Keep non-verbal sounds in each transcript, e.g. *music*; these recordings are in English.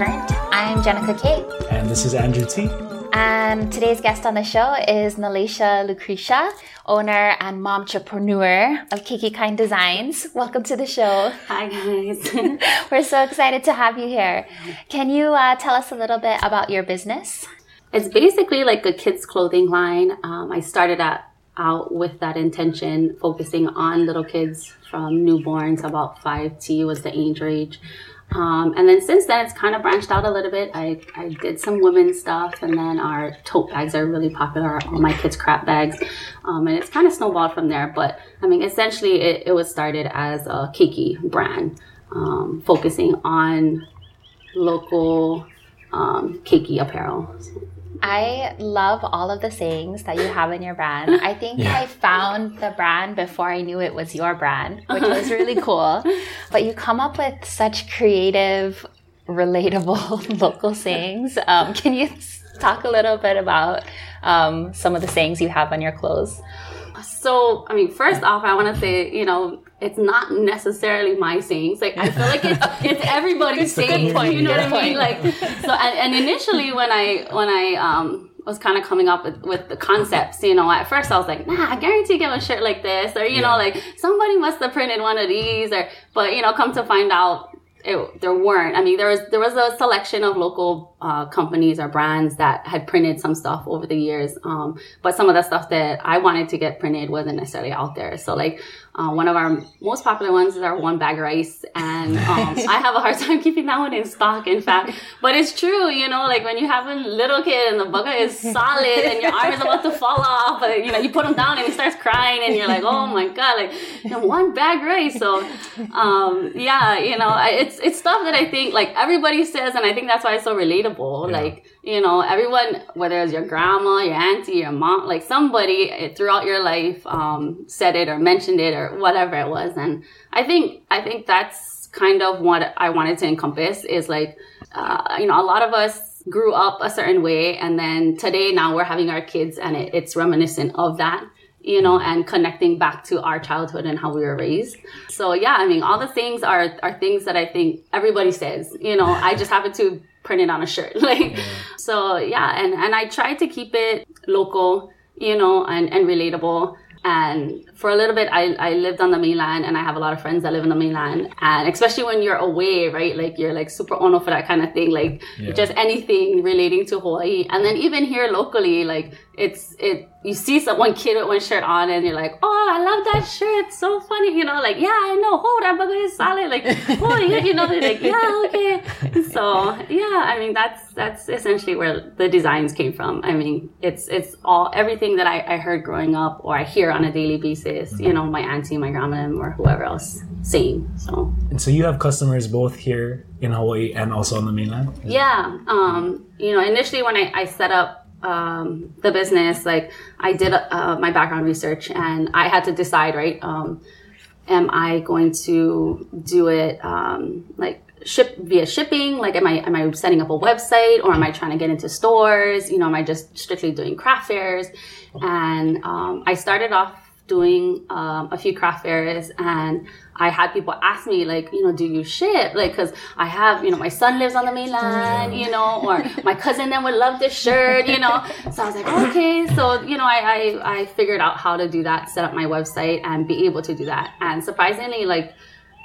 Turned. I'm Jenica Kate. And this is Andrew T. And today's guest on the show is Naleisha Lucrisia, owner and mom entrepreneur of Keiki Kine Designs. Welcome to the show. Hi, guys. *laughs* We're so excited to have you here. Can you uh, tell us a little bit about your business? It's basically like a kids' clothing line. Um, I started at, out with that intention, focusing on little kids from newborns, about 5T was the age range. Um, and then since then, it's kind of branched out a little bit. I, I did some women's stuff, and then our tote bags are really popular, all my kids' crap bags. Um, and it's kind of snowballed from there. But I mean, essentially, it, it was started as a Keiki brand, um, focusing on local um, Keiki apparel. I love all of the sayings that you have in your brand. *laughs* I think yeah. I found the brand before I knew it was your brand, which was *laughs* really cool. But you come up with such creative, relatable *laughs* local sayings. Um, can you talk a little bit about um, some of the sayings you have on your clothes? So, I mean, first off, I want to say, you know, it's not necessarily my sayings. Like I feel like it's *laughs* it's everybody's sayings. You know what I mean? Like so. And, and, initially, when I when I um was kind of coming up with, with the concepts, you know, at first I was like, nah, I guarantee you get a shirt like this, or you yeah. know, like somebody must have printed one of these, or but you know, come to find out. It, there weren't. I mean, there was there was a selection of local uh, companies or brands that had printed some stuff over the years, um, but some of the stuff that I wanted to get printed wasn't necessarily out there. So, like uh, one of our most popular ones is our one bag rice, and um, *laughs* I have a hard time keeping that one in stock. In fact, but it's true, you know, like when you have a little kid and the bucket is solid and your arm is about to fall off, but you know, you put him down and he starts crying, and you're like, oh my god, like you know, one bag rice. So, um, yeah, you know, it's it's stuff that I think like everybody says, and I think that's why it's so relatable. Yeah. Like you know, everyone, whether it's your grandma, your auntie, your mom, like somebody eh, throughout your life um, said it or mentioned it or whatever it was. And I think, I think that's kind of what I wanted to encompass is like, uh, you know, a lot of us grew up a certain way and then today now we're having our kids and it, it's reminiscent of that you know, and connecting back to our childhood and how we were raised. So yeah, I mean, all the things are are things that I think everybody says. You know, I just happen to print it on a shirt. *laughs* Like, yeah. so yeah, and and I try to keep it local, you know, and and relatable. And for a little bit, I, I lived on the mainland and I have a lot of friends that live in the mainland. And especially when you're away, right? Like you're like super ono for that kind of thing, like yeah. just anything relating to Hawaii. And then even here locally, like it's, it, you see someone kid with one shirt on and you're like, oh, I love that shirt. It's so funny. You know, like, yeah, I know. hold that burger is solid. Like, *laughs* oh, yeah, you know, they're like, yeah, okay. So yeah, I mean, that's, that's essentially where the designs came from. I mean, it's, it's all, everything that I, I heard growing up or I hear on a daily basis you know, my auntie, my grandma, or whoever else saying. So. And so you have customers both here in Hawaii and also on the mainland. Yeah. Um, you know, initially when I, I set up um, the business, like I did uh, my background research, and I had to decide, right? Um, am I going to do it um, like ship via shipping? Like, am I am I setting up a website, or am I trying to get into stores? You know, am I just strictly doing craft fairs? And um, I started off doing um, a few craft fairs and I had people ask me like, you know, do you ship? Like, cause I have, you know, my son lives on the mainland, you know, or my cousin then would love this shirt, you know. So I was like, okay. So, you know, I, I, I figured out how to do that, set up my website and be able to do that. And surprisingly, like,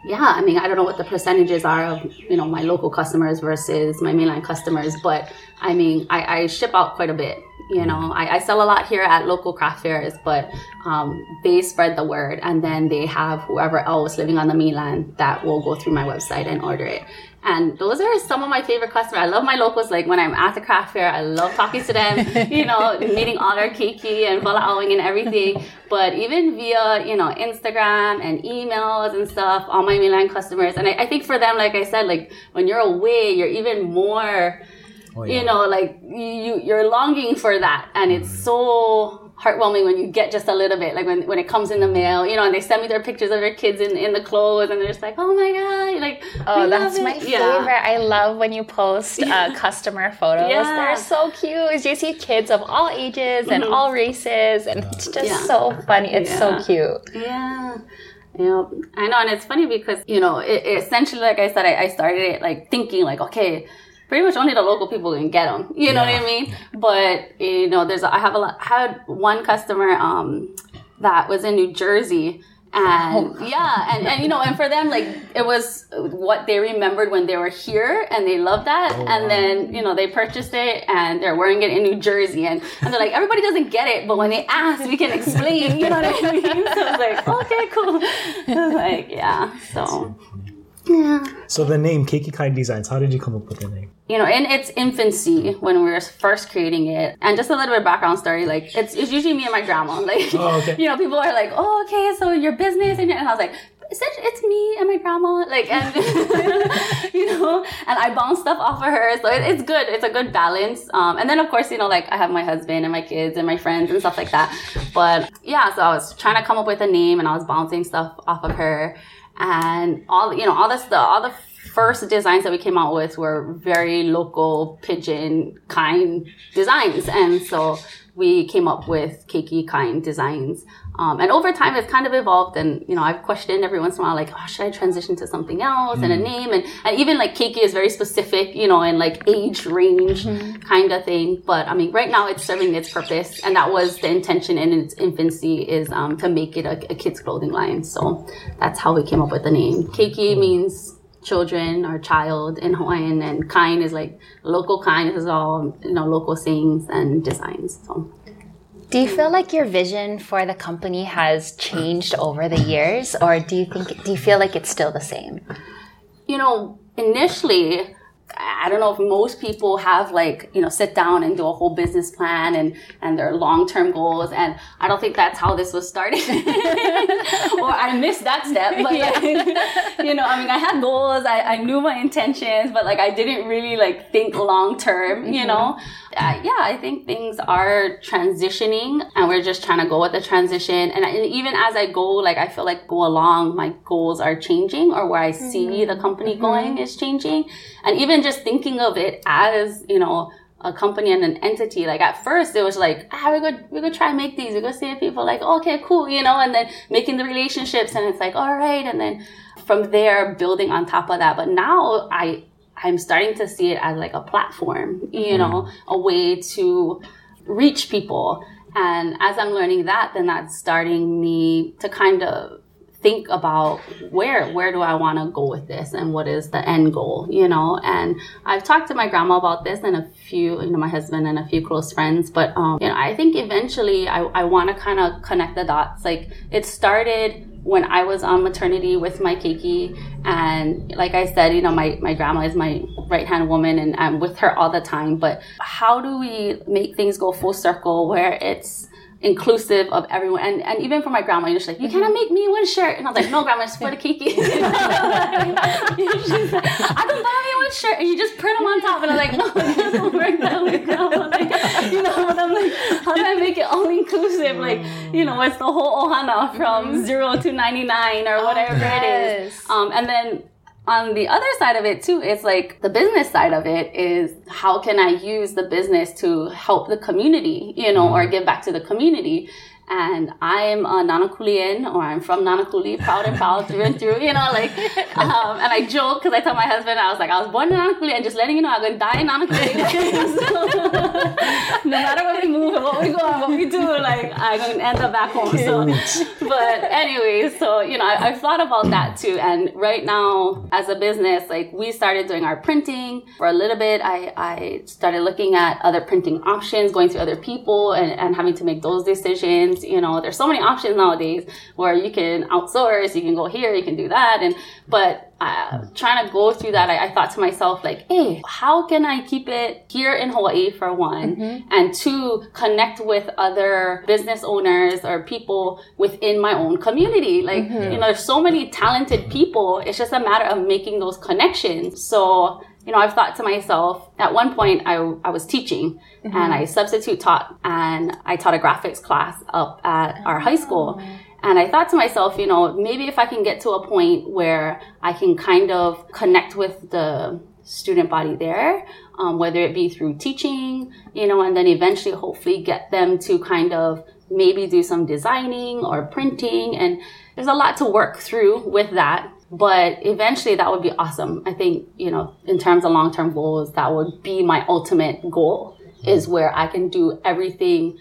yeah, I mean, I don't know what the percentages are of, you know, my local customers versus my mainland customers, but I mean, I, I ship out quite a bit you know I, I, sell a lot here at local craft fairs but um, they spread the word and then they have whoever else living on the mainland that will go through my website and order it. And those are some of my favorite customers. I love my locals. Like when i'm at the craft fair i love talking to them *laughs* you know meeting all their keiki and following and everything. But even via you know instagram and emails and stuff all my mainland customers. And I, I think for them like i said like when you're away you're even more Oh, yeah. You know, like you you're longing for that, and it's mm-hmm. so heartwarming when you get just a little bit. Like when when it comes in the mail, you know, and they send me their pictures of their kids in in the clothes, and they're just like, oh my god, like oh, that's my favorite. I love when you post uh, *laughs* customer photos. Yeah. They're so cute. You see kids of all ages and mm-hmm. all races, and it's just yeah. so funny. It's so cute. Yeah. Yeah, I know, and it's funny because you know, it, it essentially, like I said, I, I started it like thinking, like, okay, pretty much only the local people can get them. You know yeah. what I mean? But you know, there's I have a lot, I had one customer um, that was in New Jersey and oh. yeah and, and you know and for them like it was what they remembered when they were here and they loved that oh, and wow. then you know they purchased it and they're wearing it in new jersey and, and they're like everybody doesn't get it but when they ask we can explain you know what i mean *laughs* so i was like okay cool I was *laughs* like yeah so yeah. So the name Keiki Kine Designs, how did you come up with the name? You know, in its infancy when we were first creating it, and just a little bit of background story, like it's, it's usually me and my grandma. *laughs* Like, oh, okay. you know, people are like, "Oh, okay, so your business," and, and I was like, it's me and my grandma, like, and *laughs* you know, and I bounce stuff off of her, so it, it's good. It's a good balance. Um, and then of course, you know, like I have my husband and my kids and my friends and stuff like that. But yeah, so I was trying to come up with a name, and I was bouncing stuff off of her and all you know all this the all the first designs that we came out with were very local pidgin kind designs. And so we came up with Keiki kine designs um, and over time it's kind of evolved and you know i've questioned every once in a while like oh should i transition to something else mm. and a mm. name and, and even like keiki is very specific you know in like age range mm-hmm. kind of thing but i mean right now it's serving its purpose and that was the intention in its infancy is um, to make it a, a kids clothing line so that's how we came up with the name keiki means children or child in Hawaiian, and kind is like local kind. Is all you know, local sayings and designs. So do you feel like your vision for the company has changed over the years, or do you think do you feel like it's still the same? You know, initially I don't know if most people have like, you know, sit down and do a whole business plan and, and their long-term goals. And I don't think that's how this was started. *laughs* or I missed that step. But *laughs* like, *laughs* you know, I mean, I had goals. I, I knew my intentions, but like I didn't really like think long-term, you mm-hmm. know? Uh, yeah, I think things are transitioning and we're just trying to go with the transition. And, and, even as I go, like I feel like go along, my goals are changing or where I see mm-hmm. the company mm-hmm. going is changing. And even just thinking of it as, you know, a company and an entity. Like at first it was like, ah, we're gonna, we're gonna try and make these. We're gonna see if people like, okay, cool, you know, and then making the relationships and it's like, all right. And then from there, building on top of that. But now I, I'm starting to see it as like a platform, you mm-hmm. know, a way to reach people. And as I'm learning that, then that's starting me to kind of think about where where do I want to go with this and what is the end goal, you know. And I've talked to my grandma about this and a few, you know, my husband and a few close friends. But um, you know, I think eventually I, I want to kind of connect the dots. Like it started when I was on maternity with my keiki. And like I said, you know, my, my grandma is my right hand woman and I'm with her all the time. But how do we make things go full circle where it's inclusive of everyone. And, and even for my grandma, you're just like, you cannot make me one shirt. And I was like, no, grandma, it's for the keiki. *laughs* *laughs* I can buy me one shirt. And you just print them on top. And I'm like, no, it doesn't work that way, grandma. Like, you know, but I'm like, how do I make it all inclusive? Like, you know, it's the whole ohana from mm-hmm. zero to 99 or whatever oh, yes. it is. Um, and then on the other side of it too, it's like the business side of it is how can I use the business to help the community, you know, or mm-hmm. give back to the community and I'm a Nanakulian, or I'm from Nanakuli, proud and proud through and through, you know, like, *laughs* um, and I joke because I tell my husband, I was like, I was born in Nanakuli, and just letting you know, I'm gonna die in Nanakuli. so, *laughs* *laughs* no matter where we move what we go what we do, like, I'm gonna end up back home. So, but anyway, so, you know, I, I've thought about that too. And right now, as a business, like, we started doing our printing for a little bit. I, I started looking at other printing options, going to other people and, and having to make those decisions you know there's so many options nowadays where you can outsource you can go here you can do that and but uh, trying to go through that I, I, thought to myself like hey how can i keep it here in hawaii for one mm-hmm. and two connect with other business owners or people within my own community like mm-hmm. you know there's so many talented people it's just a matter of making those connections so you know, I've thought to myself, at one point I, I was teaching mm-hmm. and I substitute taught and I taught a graphics class up at our high school. And I thought to myself, you know, maybe if I can get to a point where I can kind of connect with the student body there, um, whether it be through teaching, you know, and then eventually hopefully get them to kind of maybe do some designing or printing. And there's a lot to work through with that but eventually that would be awesome. I think, you know, in terms of long term goals, that would be my ultimate goal is where I can do everything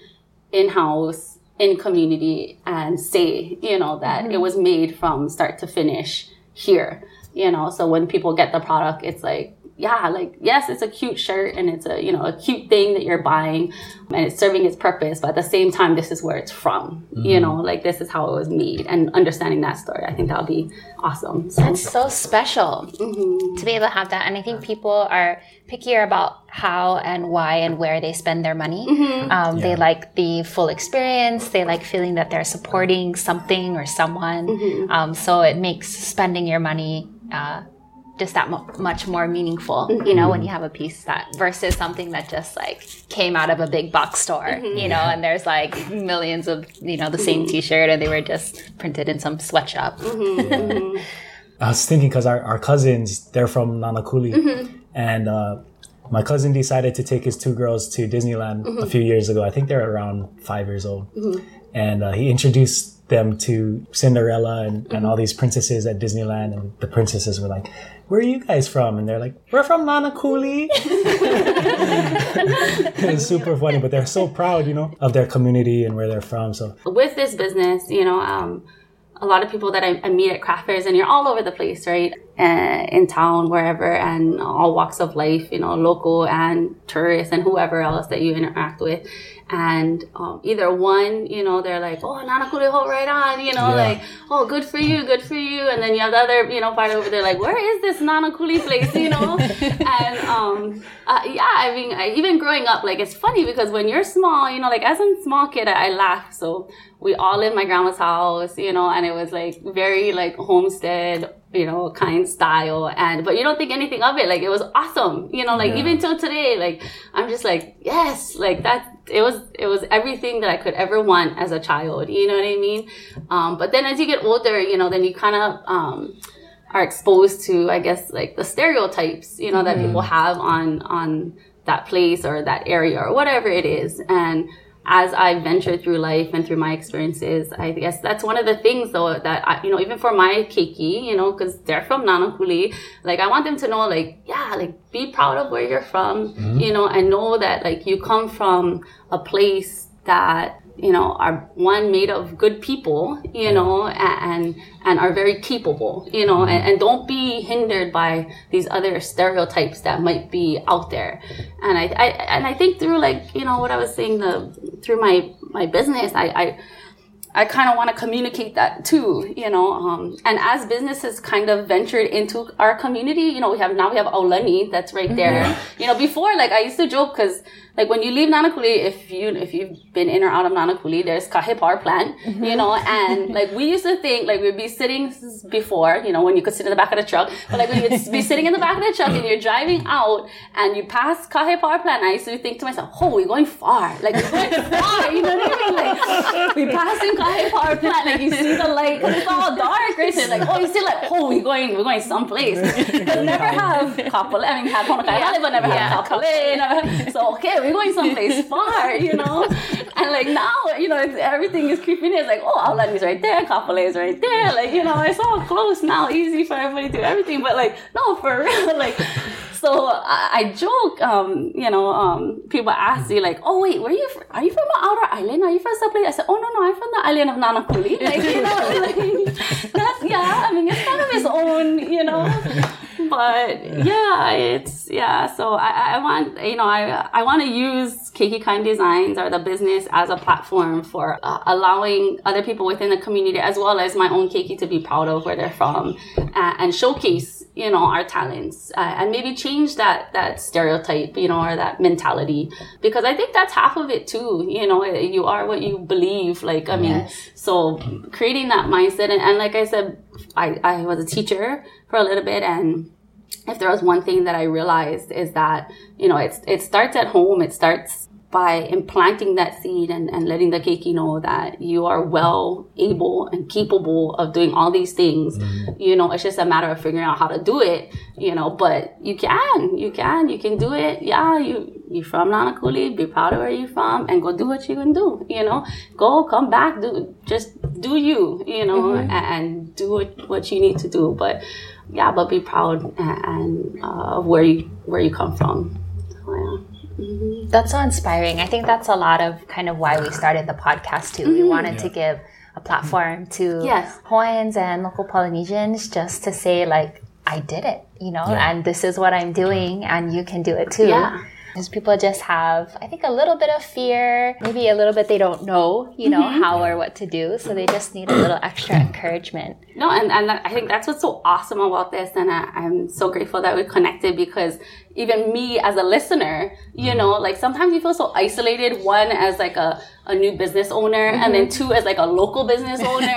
in house, in community, and say, you know, that mm-hmm. it was made from start to finish here. You know, so when people get the product, it's like, yeah, like, yes, it's a cute shirt and it's a, you know, a cute thing that you're buying and it's serving its purpose. But at the same time, this is where it's from, mm-hmm. you know, like this is how it was made and understanding that story. I think that would be awesome. So. That's so special mm-hmm. to be able to have that. And I think people are pickier about how and why and where they spend their money. Mm-hmm. Um, yeah. They like the full experience. They like feeling that they're supporting something or someone. Mm-hmm. Um, so it makes spending your money uh, just that mo- much more meaningful, mm-hmm. you know, when you have a piece that versus something that just like came out of a big box store, mm-hmm. you know, and there's like millions of, you know, the same mm-hmm. t-shirt and they were just printed in some sweatshop. Mm-hmm. Mm-hmm. I was thinking because our, our cousins, they're from Nanakuli and, uh, my cousin decided to take his two girls to Disneyland a few years ago. I think they're around five years old. And uh, he introduced them to Cinderella and, and all these princesses at Disneyland. And the princesses were like, where are you guys from? And they're like, we're from Nanakuli. *laughs* it's super funny, but they're so proud, you know, of their community and where they're from. So with this business, you know, um, a lot of people that I, I, meet at craft fairs, and you're all over the place, right? Uh, in town, wherever, and all walks of life, you know, local and tourists and whoever else that you interact with and um, either one, you know, they're like, oh, Nanakuleho, right on, you know, yeah. like, oh, good for you, good for you. And then you have the other, you know, part over there, like, where is this Nanakuli place, you know? *laughs* and um, uh, yeah, I mean, I, even growing up, like, it's funny because when you're small, you know, like, as a small kid, I, I laugh. So we all lived my grandma's house, you know, and it was like very like homestead you know, kind style. And, but you don't think anything of it. Like, it was awesome. You know, like, yeah. even till today, like, I'm just like, yes, like that, it was, it was everything that I could ever want as a child. You know what I mean? Um, but then as you get older, you know, then you kind of, um, are exposed to, I guess, like the stereotypes, you know, that mm-hmm. people have on, on that place or that area or whatever it is. And, as I venture through life and through my experiences, I guess that's one of the things though that I, you know, even for my keiki, you know, cause they're from Nanakuli, like I want them to know like, yeah, like be proud of where you're from, mm-hmm. you know, and know that like you come from a place that you know are one made of good people you know and and are very capable you know and, and don't be hindered by these other stereotypes that might be out there and I, I and i think through like you know what i was saying the through my my business i i I kind of want to communicate that too, you know. Um, and as businesses kind of ventured into our community, you know, we have now we have Aulani that's right there. Yeah. You know, before like I used to joke because like when you leave Nanakuli, if you if you've been in or out of Nanakuli, there's Kahe Power Plant, mm-hmm. you know, and like we used to think like we'd be sitting before, you know, when you could sit in the back of the truck, but like when you'd be sitting in the back of the truck and you're driving out and you pass Kahe Power Plant, I used to think to myself, oh, we're going far, like we're going far, you know what I mean? Like we passing Kahe Power Plant, like you see the light, cause it's all dark, right? So like, oh, you see like, oh, we're going, we're going someplace. *laughs* But never have Kapolei. I mean, had Ponakai but never yeah, have Kapolei. *laughs* So okay we're going someplace *laughs* far, you know? And like now, you know, everything is creeping in. It's like, oh, Aulani's right there, Kapolei is right there. Like, you know, it's all close now, easy for everybody to do everything. But like, no, for *laughs* real, like, so I, I joke, um, you know, um, people ask me like, oh wait, where are you from? Are you from an outer island? Are you from someplace? I said, oh no, no, I'm from the island of Nanakuli. Like, you know, *laughs* like, that's, yeah, I mean, it's kind of its own, you know, but yeah, it's, yeah, so I, I want, you know, I, I want to use Keiki Kine Designs or the business as a platform for uh, allowing other people within the community as well as my own keiki to be proud of where they're from uh, and showcase you know our talents uh, and maybe change that that stereotype you know or that mentality because i think that's half of it too you know you are what you believe like i mean yes. so creating that mindset and, and like i said I, I was a teacher for a little bit and if there was one thing that i realized is that you know it's it starts at home it starts by implanting that seed and, and letting the keiki know that you are well able and capable of doing all these things, mm-hmm. you know, it's just a matter of figuring out how to do it, you know, but you can, you can, you can do it. Yeah, you, you're from Nanakuli, be proud of where you're from and go do what you can do, you know, go come back, do, just do you, you know, mm-hmm. and, and, do what, what you need to do. But yeah, but be proud and, and uh, of where you, where you come from. So, yeah. Mm-hmm. That's so inspiring. I think that's a lot of kind of why we started the podcast too. Mm-hmm. We wanted yeah. to give a platform to yes. Hawaiians and local Polynesians just to say like, I did it, you know, yeah. and this is what I'm doing and you can do it too. Yeah. Because people just have, I think, a little bit of fear, maybe a little bit they don't know, you know, mm-hmm. how or what to do. So they just need a little extra encouragement. No, and, and I think that's what's so awesome about this. And I, I'm so grateful that we connected because even me as a listener, you mm-hmm. know, like sometimes you feel so isolated. One as like a, a new business owner, mm-hmm. and then mm-hmm. two as like a local business *laughs* owner.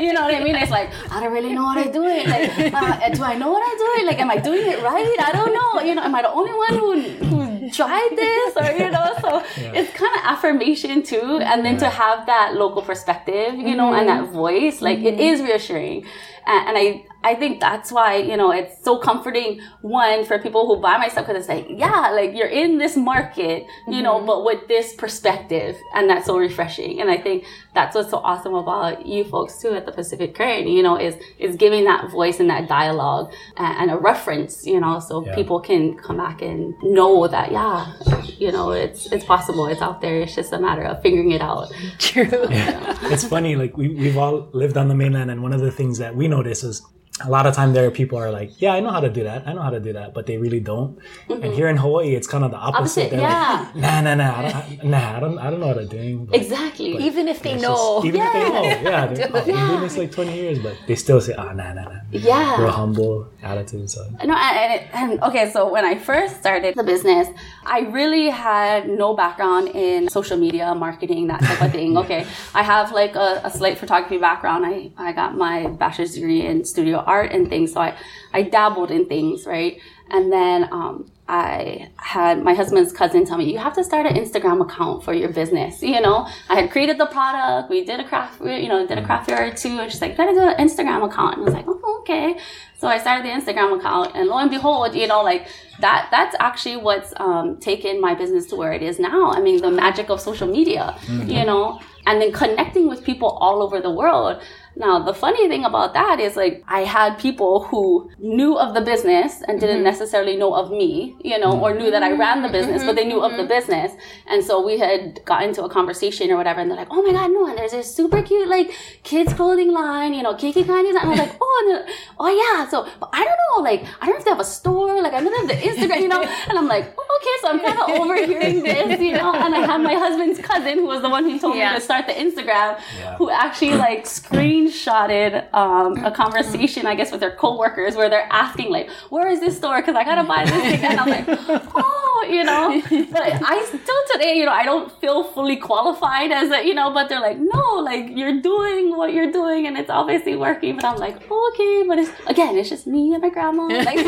you know what I mean? It's like I don't really know what I'm doing. Like, uh, do I know what I'm doing? Like, am I doing it right? I don't know. You know, am I the only one who who tried *laughs* this or you know? So yeah. it's kind of affirmation too, and then yeah. to have that local perspective, you know, mm-hmm. and that voice, like it mm-hmm. is reassuring. And, and I I think that's why, you know, it's so comforting, one, for people who buy my stuff, because it's like, yeah, like you're in this market, you mm-hmm. know, but with this perspective. And that's so refreshing. And I think that's what's so awesome about you folks too at the Pacific Current, you know, is, is giving that voice and that dialogue and, and a reference, you know, so yeah. people can come back and know that, yeah, you know, it's, it's possible. It's out there. It's just a matter of figuring it out. *laughs* True. Yeah. it's funny. Like we, we've all lived on the mainland. And one of the things that we notice is a lot of time there are people are like, yeah, I know how to do that. I know how to do that, but they really don't. Mm-hmm. And here in Hawaii, it's kind of the opposite. opposite yeah. Like, *laughs* nah, nah, nah, I don't, nah, I don't, I don't know what I'm doing. But, exactly. But even if they know. Just, even yeah. if they know, yeah, *laughs* oh, yeah. doing this like 20 years, but they still say, ah, oh, nah, nah, nah. Yeah. Real humble attitude. So. No, and, and okay, so when I first started the business, I really had no background in social media marketing, that type of thing. *laughs* okay, I have like a, a slight photography background. I, I got my bachelor's degree in studio art and things, so I I, dabbled in things, right? And then um, I had my husband's cousin tell me, you have to start an Instagram account for your business. *laughs* You know, I had created the product. We did a craft, you know, did a craft fair or two. And she's like, gotta do an Instagram account. And I was like, oh, okay. So I started the Instagram account and lo and behold, you know, like that, that's actually what's um, taken my business to where it is now. I mean, the magic of social media, mm-hmm. you know, and then connecting with people all over the world. Now, the funny thing about that is like I had people who knew of the business and didn't mm-hmm. necessarily know of me, you know, or knew that I ran the business, mm-hmm. but they knew of the mm-hmm. business. And so we had got into a conversation or whatever, and they're like, oh my God, no, and there's this super cute, like, kids clothing line, you know, Keiki Kindness. And I was like, oh, oh yeah. So, but I don't know, like, I don't know if they have a store, like, I know they have the Instagram, you know, *laughs* and I'm like, oh, okay, so I'm kind of overhearing this, you know, and I had my husband's cousin who was the one who told yeah. me to start the Instagram, yeah. who actually, like, screened screenshotted um, a conversation, I guess, with their coworkers where they're asking like, "Where is this store? Because I gotta buy this thing." And I'm like, *laughs* "Oh, you know." But I still today, you know, I don't feel fully qualified as a, you know. But they're like, "No, like you're doing what you're doing, and it's obviously working." But I'm like, oh, "Okay," but it's again, it's just me and my grandma. Like,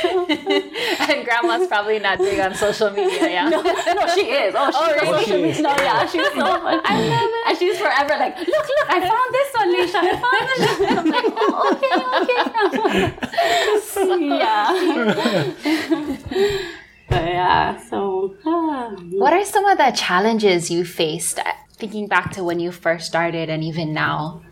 so, *laughs* and grandma's probably not big on social media. Yeah, no, no she is. Oh, she oh, really? social media. No, yeah, she's so fun. I love it. And she's forever like, look, look, I found this one, Leisha. I found this one. I'm like, oh, okay, okay. yeah. *laughs* but yeah, so. Uh, what are some of the challenges you faced uh, thinking back to when you first started and even now?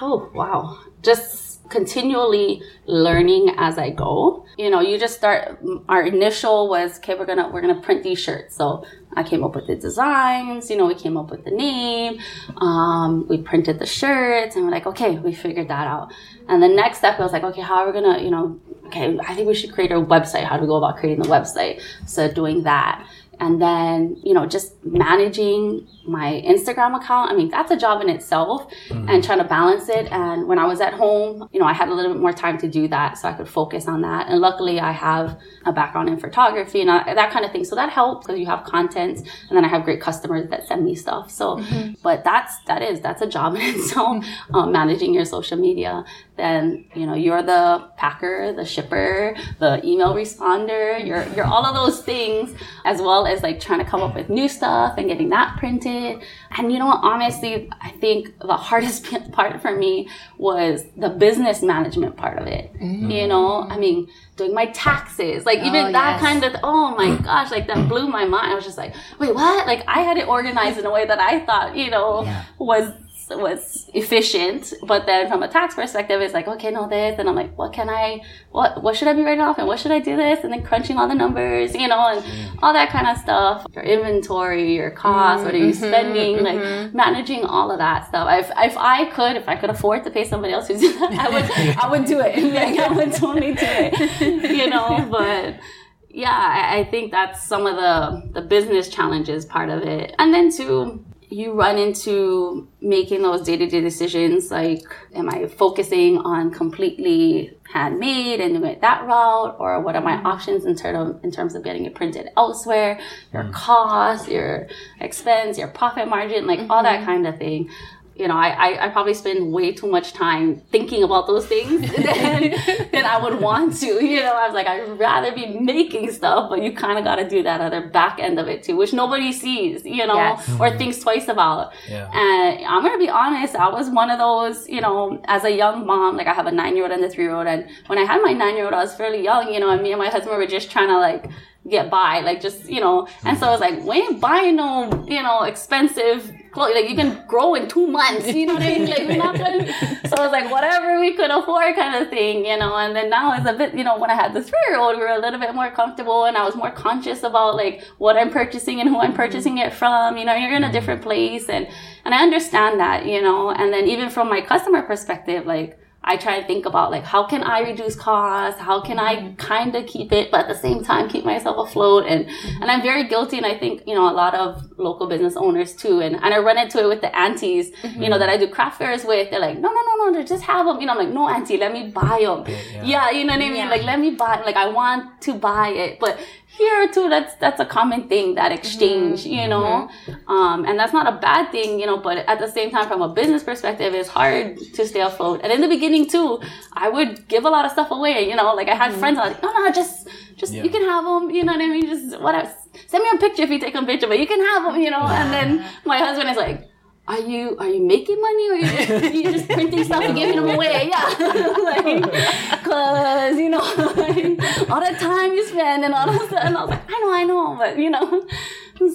Oh, wow. Just continually learning as I go. You know, you just start our initial was okay, we're gonna we're gonna print these shirts. So I came up with the designs, you know, we came up with the name, um, we printed the shirts, and we're like, okay, we figured that out. And the next step was like, okay, how are we gonna, you know, okay, I think we should create a website. How do we go about creating the website? So doing that, and then you know just managing my instagram account. I mean that's a job in itself mm-hmm. and trying to balance it. And when i was at home you know i had a little bit more time to do that so i could focus on that. And luckily i have a background in photography and I, that kind of thing. So that helps because you have content and then i have great customers that send me stuff. So mm-hmm. but that's that is that's a job *laughs* in itself um, managing your social media. Then you know you're the packer the shipper the email responder you're you're all of those things as well as like trying to come up with new stuff and getting that printed. And you know what? Honestly, I think the hardest *laughs* part for me was the business management part of it. Mm-hmm. You know, I mean, doing my taxes, like even oh, that yes. kind of, oh my *laughs* gosh, like that blew my mind. I was just like, wait, what? Like I had it organized in a way that I thought, you know, yeah. Was was efficient. But then from a tax perspective, it's like, okay, no, this. And I'm like, what can I, what, what should I be writing off? And what should I do this? And then crunching all the numbers, you know, and mm. all that kind of stuff. Your inventory, your costs, mm-hmm, what are you mm-hmm, spending? Mm-hmm. Like managing all of that stuff. If, if I could, if I could afford to pay somebody else to do that, I would, *laughs* I would do it. *laughs* Like, I would totally do it, *laughs* you know, but yeah, I, I, think that's some of the the business challenges part of it. And then too, you run into making those day-to-day decisions like am i focusing on completely handmade and doing it that route or what are my mm-hmm. options in, term of, in terms of getting it printed elsewhere your mm. cost your expense your profit margin like mm-hmm. all that mm-hmm. kind of thing you know, I, I, probably spend way too much time thinking about those things *laughs* than, than I would want to. *laughs* You know, I was like, I'd rather be making stuff, but you kind of got to do that other back end of it too, which nobody sees, you know, yes. or mm-hmm. thinks twice about. Yeah. And I'm going to be honest, I was one of those, you know, as a young mom, like I have a nine year old and a three year old. And when I had my nine year old, I was fairly young, you know, and me and my husband were just trying to like, get by, like just, you know, and so I was like, we ain't buying no, you know, expensive clothes. Like you can grow in two months, you know what I mean? Like we're not gonna, *laughs* so I was like, whatever we could afford kind of thing, you know, and then now it's a bit, you know, when I had the three year old, we were a little bit more comfortable and I was more conscious about like what I'm purchasing and who I'm purchasing it from, you know, you're in a mm-hmm. different place and, and I understand that, you know, and then even from my customer perspective, like, I try to think about like how can I reduce costs? How can I mm-hmm. kind of keep it, but at the same time keep myself afloat? And mm-hmm. and I'm very guilty, and I think you know a lot of local business owners too. And and I run into it with the aunties, mm-hmm. you know, that I do craft fairs with. They're like, no, no, no, no, just have them. You know, I'm like, no, auntie, let me buy them. Yeah, yeah you know what I mean? Yeah. Like let me buy. Like I want to buy it, but here too that's that's a common thing that exchange mm-hmm. you know mm-hmm. um, and that's not a bad thing you know but at the same time from a business perspective it's hard to stay afloat and in the beginning too i would give a lot of stuff away you know like i had mm-hmm. friends like no no just just yeah. you can have them you know what i mean just whatever send me a picture if you take a picture but you can have them you know and then *laughs* my husband is like are you are you making money or are you just, you just printing stuff and giving them away? Yeah, *laughs* like, cause you know like, *laughs* all the time you spend and all of that. And I was like, I know, I know, but you know,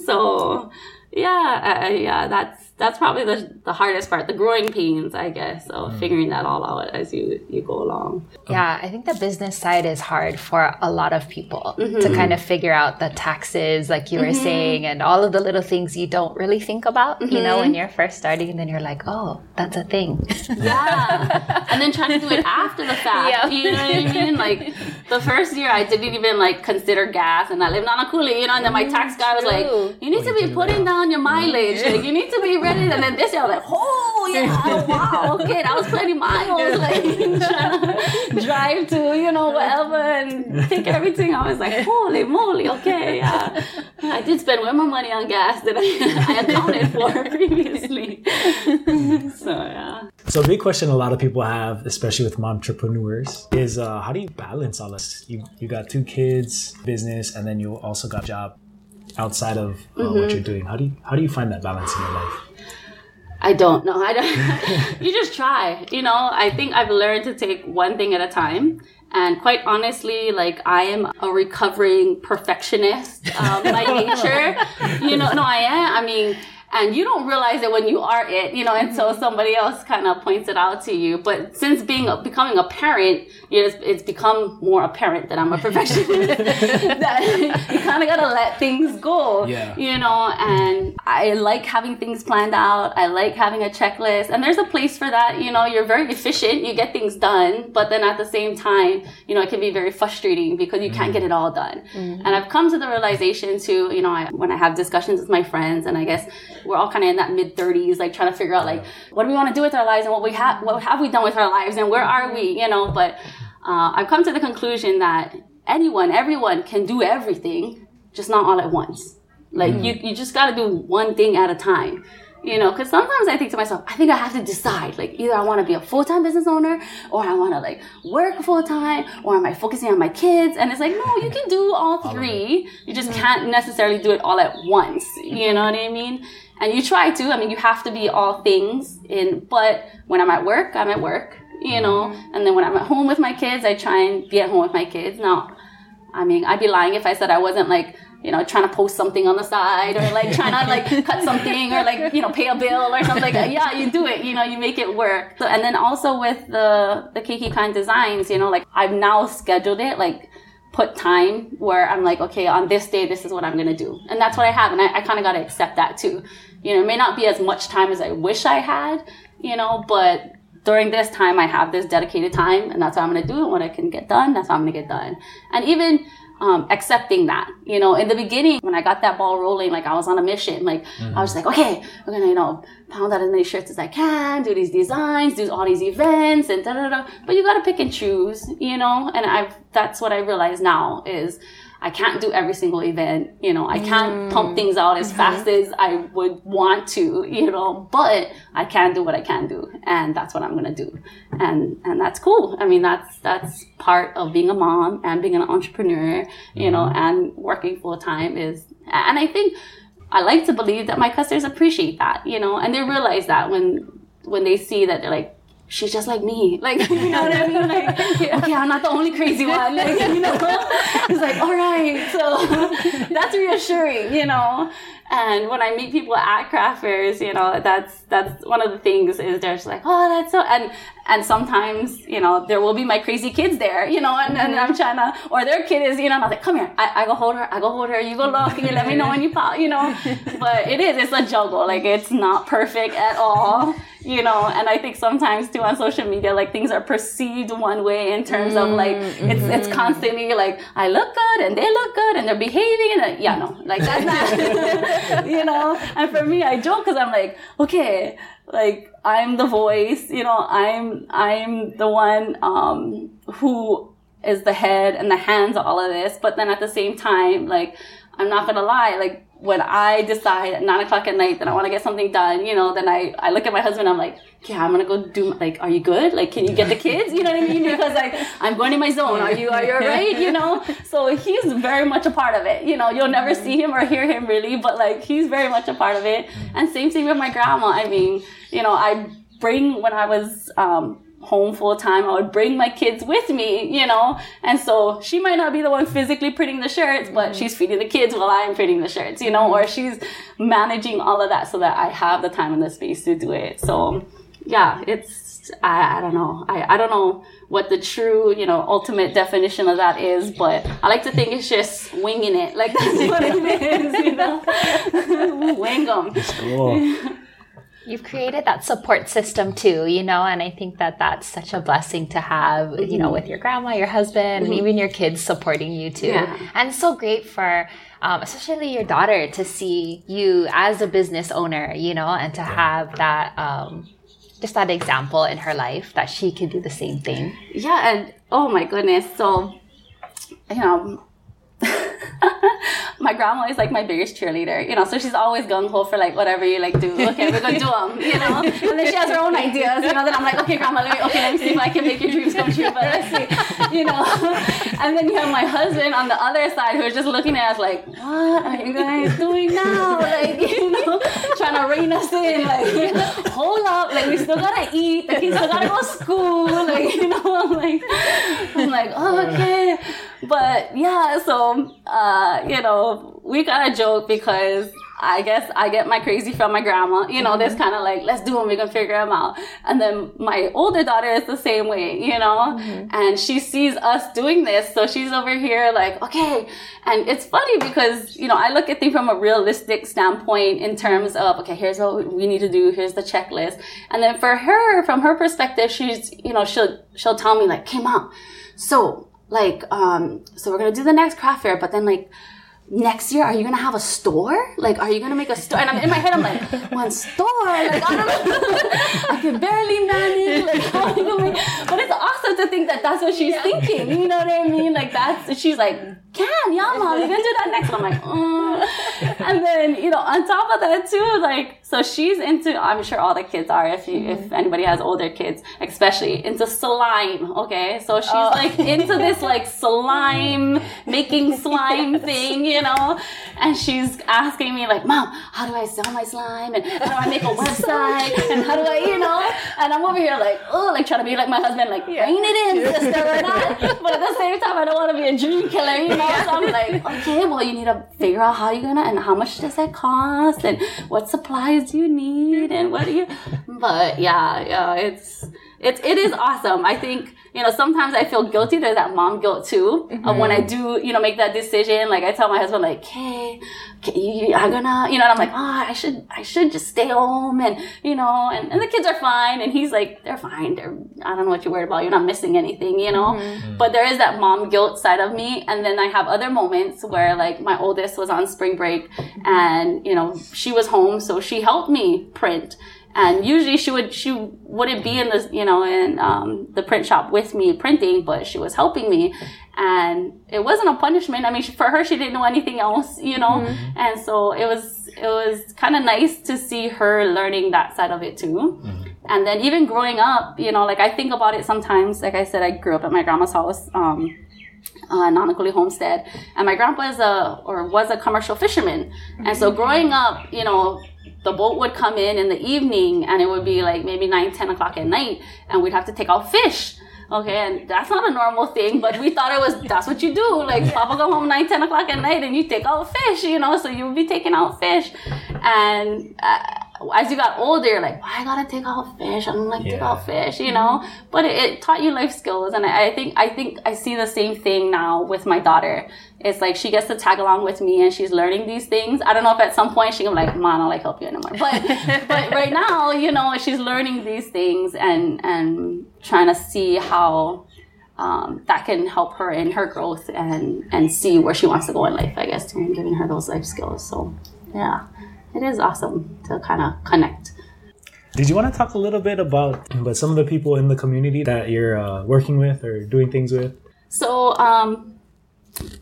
so yeah, uh, yeah, that's that's probably the, the hardest part, the growing pains, I guess, of mm. figuring that all out as you, you go along. Yeah, I think the business side is hard for a lot of people mm-hmm. to kind of figure out the taxes, like you were mm-hmm. saying, and all of the little things you don't really think about, mm-hmm. you know, when mm-hmm. you're first starting, and then you're like, oh, that's a thing. Yeah. and then trying to do it after the *laughs* fact. Yeah. You know what I mean? Like *laughs* the first year, I didn't even like consider gas, and I lived on Nanakuli, you know, and then my tax guy was like, you need to be putting down your mileage. Like, you need to be ready and then this year I was like, oh yeah, *laughs* oh, wow, okay, that was plenty miles, like *laughs* to drive to you know whatever and take everything. I was like, holy moly, okay, yeah, I did spend way more money on gas than I, I accounted for *laughs* previously. so yeah. So a big question a lot of people have, especially with mom entrepreneurs, is uh, how do you balance all You you got two kids, business, and then you also got a job outside of uh, mm-hmm. what you're doing. How do you how do you find that balance in your life? I don't know. I don't. *laughs* *laughs* you just try. You know, I think I've learned to take one thing at a time. And quite honestly, like I am a recovering perfectionist um, by *laughs* nature. You know, no, I am. I mean, and you don't realize it when you are it, you know, until Mm-hmm. somebody else kind of points it out to you. But since being a, becoming a parent, you know, it's, it's become more apparent that I'm a perfectionist. *laughs* *laughs* that you kind of gotta let things go, Yeah. you know. And I like having things planned out. I like having a checklist, and there's a place for that. You know, you're very efficient. You get things done, but then at the same time, you know, it can be very frustrating because you can't get it all done. And I've come to the realization too, you know, I, when I have discussions with my friends, and I guess we're all kind of in that mid 30s, like trying to figure out like what do we want to do with our lives and what we have, what have we done with our lives, and where are we, you know. But uh, I've come to the conclusion that anyone, everyone can do everything, just not all at once. Like you, you just got to do one thing at a time. You know, because sometimes I think to myself, I think I have to decide. Like, either I want to be a full time business owner, or I want to like work full time, or am I focusing on my kids? And it's like, no, you can do all three. You just can't necessarily do it all at once. You know what I mean? And you try to. I mean, you have to be all things in. But when I'm at work, I'm at work. You know, mm-hmm. and then when I'm at home with my kids, I try and be at home with my kids. Now, I mean, I'd be lying if I said I wasn't like, you know, trying to post something on the side or like trying *laughs* to like cut something or like, you know, pay a bill or something. Like, *laughs* yeah, you do it, you know, you make it work. So, and then also with the, the Keiki Kine designs, you know, like I've now scheduled it, like put time where I'm like, okay, on this day, this is what I'm going to do. And that's what I have. And I, I kind of got to accept that too. You know, it may not be as much time as I wish I had, you know, but during this time I have this dedicated time and that's what I'm going to do and what I can get done, that's what I'm going to get done. And even um, accepting that, you know, in the beginning when I got that ball rolling, like I was on a mission, like I was like, okay, going to, you know, pound out as many shirts as I can, do these designs, do all these events and da da da. But you got to pick and choose, you know, and I've, that's what I realize now is I can't do every single event, you know, I can't pump mm. things out as mm-hmm. fast as I would want to, you know, but I can do what I can do and that's what I'm going to do. And and that's cool. I mean, that's that's part of being a mom and being an entrepreneur, you know, mm-hmm. and working full time is and I think I like to believe that my customers appreciate that, you know, and they realize that when when they see that they're like she's just like me. Like, *laughs* you know what I mean? Like, *laughs* okay, I'm not the only crazy one. Like, *laughs* you know, it's like, all right. So that's reassuring, you know. And when I meet people at craft fairs, you know, that's that's one of the things is they're just like, oh, that's so and and sometimes, you know, there will be my crazy kids there, you know, and, and I'm mm-hmm. trying to or their kid is, you know, and I'm like, come here, I, I go hold her, I go hold her, you go look, you let me know when you pop, you know. But it is, it's a juggle. Like it's not perfect at all. You know, and I think sometimes too on social media, like things are perceived one way in terms of like mm, it's it's mm-hmm. constantly like I look good and they look good and they're behaving and like, yeah no like that's not *laughs* you know? And for me I joke because I'm like okay like I'm the voice you know I'm I'm the one um who is the head and the hands of all of this. But then at the same time like I'm not gonna lie like when I decide at nine o'clock at night that I want to get something done, you know, then I, I look at my husband, I'm like, yeah, I'm gonna go do, like, are you good? Like, can you get the kids? You know what I mean? Because like, I'm going in my zone. Are you, are you alright? You know? So he's very much a part of it. You know, you'll never see him or hear him really, but like, he's very much a part of it. And same thing with my grandma. I mean, you know, I bring, when I was, um, home full time, I would bring my kids with me, you know? And so she might not be the one physically printing the shirts, but mm-hmm. she's feeding the kids while I'm printing the shirts, you know? Or she's managing all of that so that I have the time and the space to do it. So yeah, it's, I, I don't know. I, I don't know what the true, you know, ultimate definition of that is, but I like to think it's just winging it. Like *laughs* that's what it is, you know? *laughs* Wing them. Cool. You've created that support system too, you know, and I think that that's such a blessing to have, you know, with your grandma, your husband, and even your kids supporting you too. Yeah. And so great for, um, especially your daughter to see you as a business owner, you know, and to have that, um, just that example in her life that she can do the same thing. Yeah, and oh my goodness, so you know, *laughs* my grandma is like my biggest cheerleader, you know, so she's always gung ho for like whatever you like do. Okay, we're gonna do them, you know. And then she has her own ideas, you know. Then I'm like, okay, grandma, let me, okay, let me see if I can make your dreams come true. But let's see, you know. And then you have my husband on the other side who's just looking at us like, what are you guys doing now? Like, you know, trying to rein us in. Like, hold up, like we still gotta eat. The kids still gotta go to school. Like, you know, I'm like, I'm like, oh, okay. But yeah, so uh, you know, we got a joke because I guess I get my crazy from my grandma. You know, this kind of like, let's do them, we can figure them out. And then my older daughter is the same way, you know, mm-hmm. and she sees us doing this. So she's over here like, okay. And it's funny because, you know, I look at things from a realistic standpoint in terms of, okay, here's what we need to do. Here's the checklist. And then for her, from her perspective, she's, you know, she'll, she'll tell me like, okay, mom, so like, um, so we're going to do the next craft fair, but then like, next year, are you gonna have a store? Like, are you gonna make a store? And I'm in my head, I'm like, one store? Like, I don't know. *laughs* I can barely manage. Like, how are you gonna make? But it's awesome to think that that's what she's yeah. thinking. You know what I mean? Like, that's she's like, can yeah, mom, you're gonna do that next. one. I'm like, mm. and then you know, on top of that too, like, so she's into. I'm sure all the kids are. If you, mm-hmm. if anybody has older kids, especially into slime. Okay, so she's oh. like into this *laughs* like slime making *laughs* slime thing. You know? And she's asking me like, Mom, how do I sell my slime? And how do I make a *laughs* website? And how do I, you know? And I'm over here like, oh, like trying to be like my husband, like, yeah. rein it in, sister, or not. But at the same time, I don't want to be a dream killer, you know? So I'm like, okay, well, you need to figure out how you're gonna, and how much does that cost? And what supplies do you need? And what do you, but yeah, yeah, it's, it's, it is awesome. I think, you know, sometimes I feel guilty. There's that mom guilt too mm-hmm. of when I do, you know, make that decision. Like I tell my husband, like, hey, you, I'm gonna, you know, and I'm like, oh, I should, I should just stay home and, you know, and, and the kids are fine. And he's like, they're fine. They're, I don't know what you're worried about. You're not missing anything, you know? Mm-hmm. But there is that mom guilt side of me. And then I have other moments where like my oldest was on spring break and, you know, she was home. So she helped me print and usually she would she wouldn't be in the you know in um, the print shop with me printing but she was helping me. And it wasn't a punishment. I mean for her she didn't know anything else you know? Mm-hmm. and so it was it was kind of nice to see her learning that side of it too. Mm-hmm. and then even growing up you know like i think about it sometimes. Like i said i grew up at my grandma's house um, uh, Nanakuli homestead, and my grandpa is a or was a commercial fisherman, and so growing up, you know, the boat would come in in the evening and it would be like maybe 9 10 o'clock at night and we'd have to take out fish okay? And that's not a normal thing but we thought it was that's what you do. Like papa go home 9 10 o'clock at night and you take out fish you know? So you would be taking out fish. And uh, as you got older, like, why I gotta take out fish? I don't like yeah. take out fish, you know? But it, it, taught you life skills. And I, I, think, I think I see the same thing now with my daughter. It's like she gets to tag along with me and she's learning these things. I don't know if at some point she can be like, Mom, I don't like help you anymore. But, *laughs* but right now, you know, she's learning these things and, and trying to see how, um, that can help her in her growth and, and see where she wants to go in life, I guess, and giving her those life skills. So, yeah it is awesome to kind of connect. Did you want to talk a little bit about but some of the people in the community that you're uh, working with or doing things with? So, um,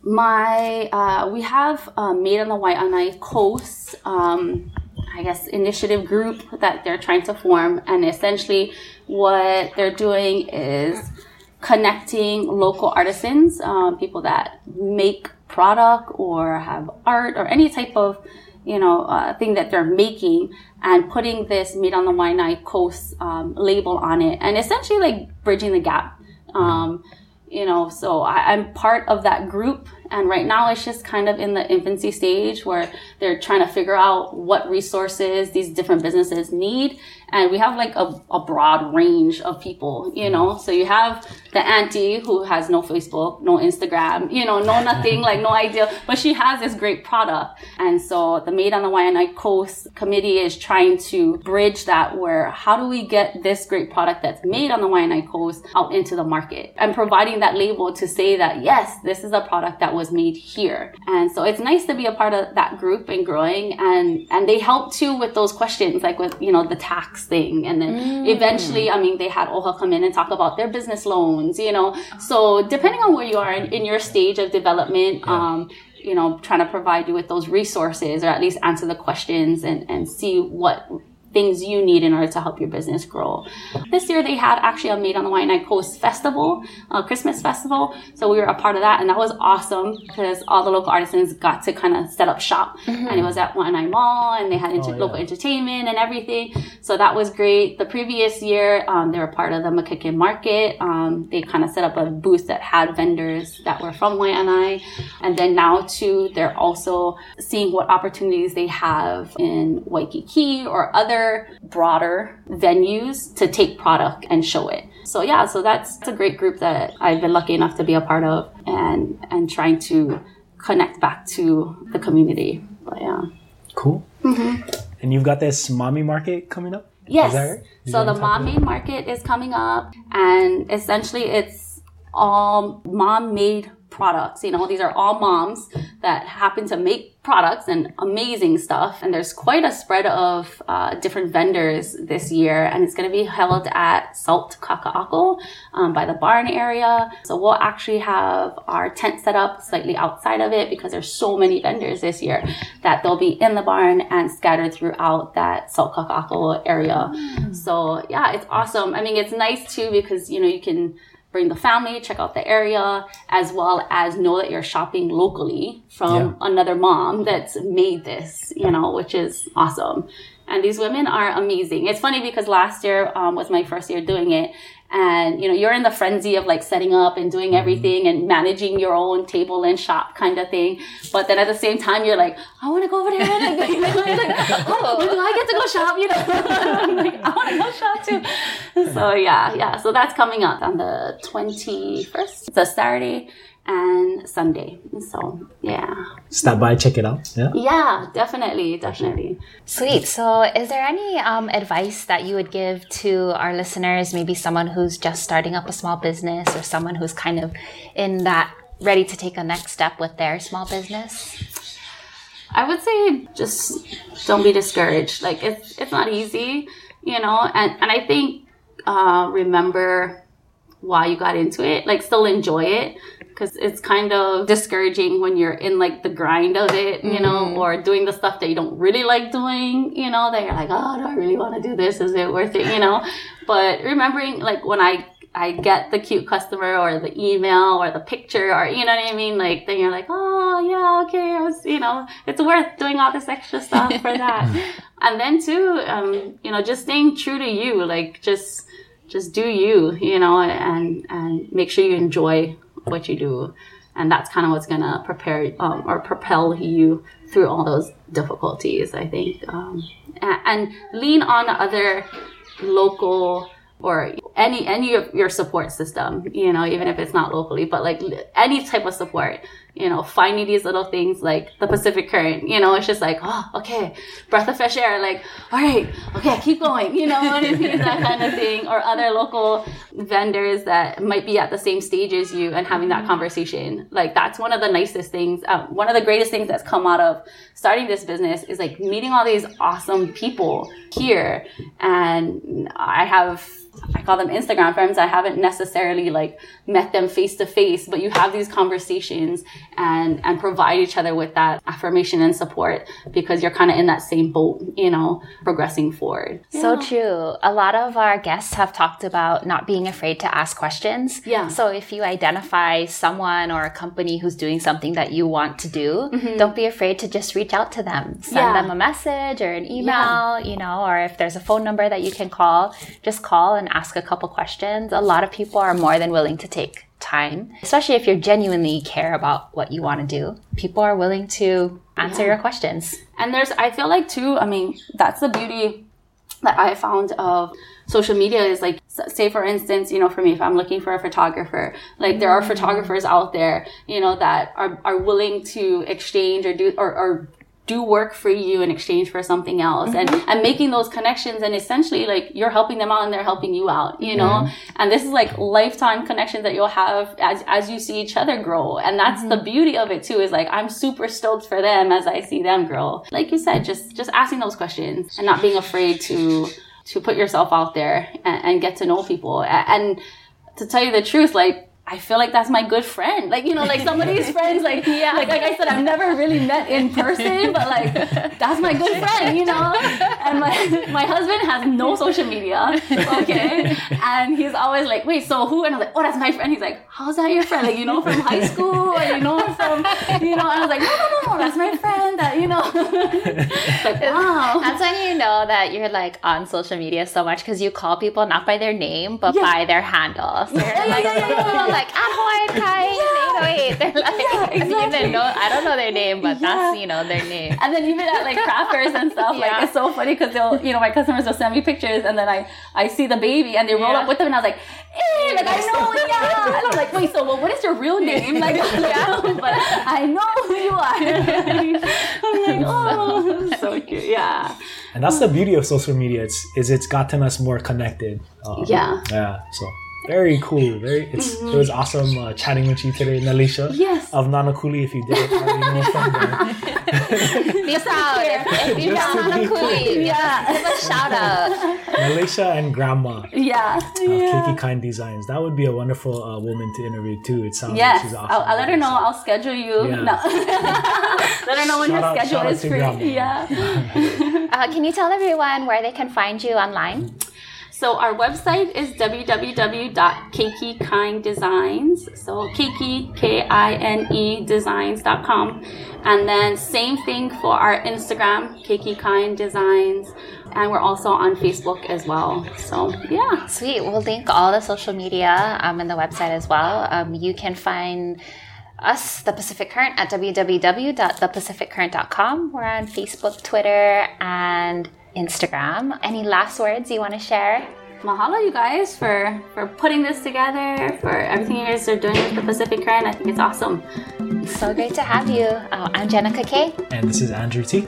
my uh, we have uh, Made on the white on Waianae Coast, um, I guess, initiative group that they're trying to form, and essentially what they're doing is connecting local artisans, um, people that make product or have art or any type of you know, uh, thing that they're making and putting this Made on the Waianae Coast um, label on it and essentially like bridging the gap. Um, you know, so I, I'm part of that group and right now it's just kind of in the infancy stage where they're trying to figure out what resources these different businesses need and we have like a, a broad range of people you know so you have the auntie who has no facebook no instagram you know no nothing like no idea. But she has this great product. And so the made on the waianae coast committee is trying to bridge that where how do we get this great product that's made on the waianae coast out into the market? And providing that label to say that yes this is a product that was made here. And so it's nice to be a part of that group and growing. And and they help too with those questions like with you know the tax thing. And then mm. eventually, I mean, they had OHA come in and talk about their business loans, you know. So depending on where you are in, in your stage of development, yeah. um, you know, trying to provide you with those resources or at least answer the questions and, and see what things you need in order to help your business grow. This year they had actually a Made on the Waianae Coast festival, a Christmas festival. So we were a part of that and that was awesome because all the local artisans got to kind of set up shop mm-hmm. and it was at Waianae Mall and they had inter- oh, yeah. local entertainment and everything. So that was great. The previous year, um, they were part of the Makeke Market. Um, they kind of set up a booth that had vendors that were from Waianae. And then now too, they're also seeing what opportunities they have in Waikiki or other broader venues to take product and show it. So yeah, so that's a great group that I've been lucky enough to be a part of and and trying to connect back to the community. But yeah. Cool. Mm-hmm. And you've got this mommy market coming up? Yes. Right? So the mom made market is coming up and essentially it's all mom made products. You know, these are all moms that happen to make products and amazing stuff. And there's quite a spread of uh, different vendors this year. And it's going to be held at Salt Kaka'ako um, by the barn area. So we'll actually have our tent set up slightly outside of it because there's so many vendors this year that they'll be in the barn and scattered throughout that Salt Kaka'ako area. Mm. So yeah, it's awesome. I mean, it's nice too because, you know, you can bring the family, check out the area, as well as know that you're shopping locally from yeah. another mom that's made this, you know, which is awesome. And these women are amazing. It's funny because last year um, was my first year doing it, and you know you're in the frenzy of like setting up and doing mm-hmm. everything and managing your own table and shop kind of thing. But then at the same time you're like i want to go over there and like, *laughs* like, oh *laughs* do i get to go shop? You know? *laughs* Like i want to go shop too. So yeah yeah. So that's coming up on the 21st it's a saturday and Sunday. So yeah. Stop by, check it out. Yeah. Yeah, definitely, definitely. Sweet. So, is there any um, advice that you would give to our listeners? Maybe someone who's just starting up a small business, or someone who's kind of in that ready to take a next step with their small business. I would say just don't be discouraged. Like it's it's not easy, you know. And and I think uh, remember why you got into it. Like still enjoy it because it's kind of discouraging when you're in like the grind of it, you know, mm. or doing the stuff that you don't really like doing, you know, that you're like, oh, do I really want to do this? Is it worth it? You know, but remembering like when I I get the cute customer or the email or the picture or you know what I mean, like then you're like, oh yeah, okay, was, you know, it's worth doing all this extra stuff for *laughs* that. and then too, um, you know, just staying true to you, like just just do you, you know, and and make sure you enjoy what you do and that's kind of what's going to prepare um, or propel you through all those difficulties i think um, and, and, lean on other local or any any of your support system you know even if it's not locally but like any type of support you know finding these little things like the pacific current you know it's just like oh okay breath of fresh air like all right okay keep going you know *laughs* that kind of thing. Or other local vendors that might be at the same stage as you and having that conversation. Like that's one of the nicest things um, one of the greatest things that's come out of starting this business is like meeting all these awesome people here. And i have I call them Instagram friends. I haven't necessarily like met them face to face, but you have these conversations and and provide each other with that affirmation and support because you're kind of in that same boat, you know, progressing forward. So true. A lot of our guests have talked about not being afraid to ask questions. Yeah. So if you identify someone or a company who's doing something that you want to do, mm-hmm. don't be afraid to just reach out to them. Send yeah. them a message or an email, yeah. you know, or if there's a phone number that you can call, just call and ask a couple questions. A lot of people are more than willing to take time, especially if you genuinely care about what you want to do. People are willing to answer yeah. your questions. And there's, I feel like too, I mean, that's the beauty that I found of social media is like, say for instance, you know, for me, if I'm looking for a photographer, like there are mm-hmm. photographers out there, you know, that are, are willing to exchange or do, or, or do work for you in exchange for something else mm-hmm. and and making those connections and essentially like you're helping them out and they're helping you out you know mm-hmm. and this is like lifetime connections that you'll have as as you see each other grow and that's mm-hmm. the beauty of it too is like i'm super stoked for them as i see them grow like you said just just asking those questions and not being afraid to to put yourself out there and, and get to know people and to tell you the truth like I feel like that's my good friend. Like, you know, like some of these *laughs* friends, like, yeah, like, like I said, I've never really met in person, but like, that's my good friend, you know? And my, my husband has no social media, okay? And he's always like, wait, so who? And I was like, oh, that's my friend. He's like, how's that your friend? Like, you know, from high school or, you know, from, you know, and I was like, no, no, no, no, that's my friend that, you know. *laughs* like, wow. That's when you know that you're like on social media so much because you call people not by their name, but yeah. by their handle. So yeah, like, yeah, yeah, yeah like at Hawaii Kai yeah. 808. *laughs* They're like, yeah, *laughs* exactly. know, I don't know their name, but yeah. that's, you know, their name. And then even at like craft fairs and stuff, yeah. like it's so funny because they'll, you know, my customers will send me pictures and then I, I see the baby and they roll up with them and I was like, hey, like I know, *laughs* yeah. And I'm like, wait, so well, what is your real name? Like, yeah, but I know who you are. I'm like, oh, so cute, yeah. And that's the beauty of social media. It's is it's gotten us more connected. Um, yeah. Yeah. So very cool. Very. It's mm-hmm. it was awesome uh, chatting with you today, Naleisha. Yes. Of Nanakuli, if you didn't already know from there. Be proud. If, you know Nanakuli, yeah, give a shout out. Naleisha and Grandma. Yeah. Of yeah. Keiki Kine Designs. That would be a wonderful uh, woman to interview too. It sounds yes. like she's awesome. I'll, I'll let her know. I'll schedule you. Yeah. No. *laughs* let her know when shout her schedule is free. Grandma. Yeah. uh, can you tell everyone where they can find you online? So our website is www.keikikinedesigns. So Keiki, K-I-N-E designs.com. And then same thing for our Instagram, Keiki Designs. And we're also on Facebook as well. So yeah. Sweet. We'll link all the social media um, and the website as well. Um, you can find us, The Pacific Current, at www.thepacificcurrent.com. We're on Facebook, Twitter, and Instagram. Any last words you want to share? Mahalo, you guys, for for putting this together, for everything you guys are doing with the Pacific Current. I think it's awesome. So great to have you. Oh, I'm Jenica K. And this is Andrew T.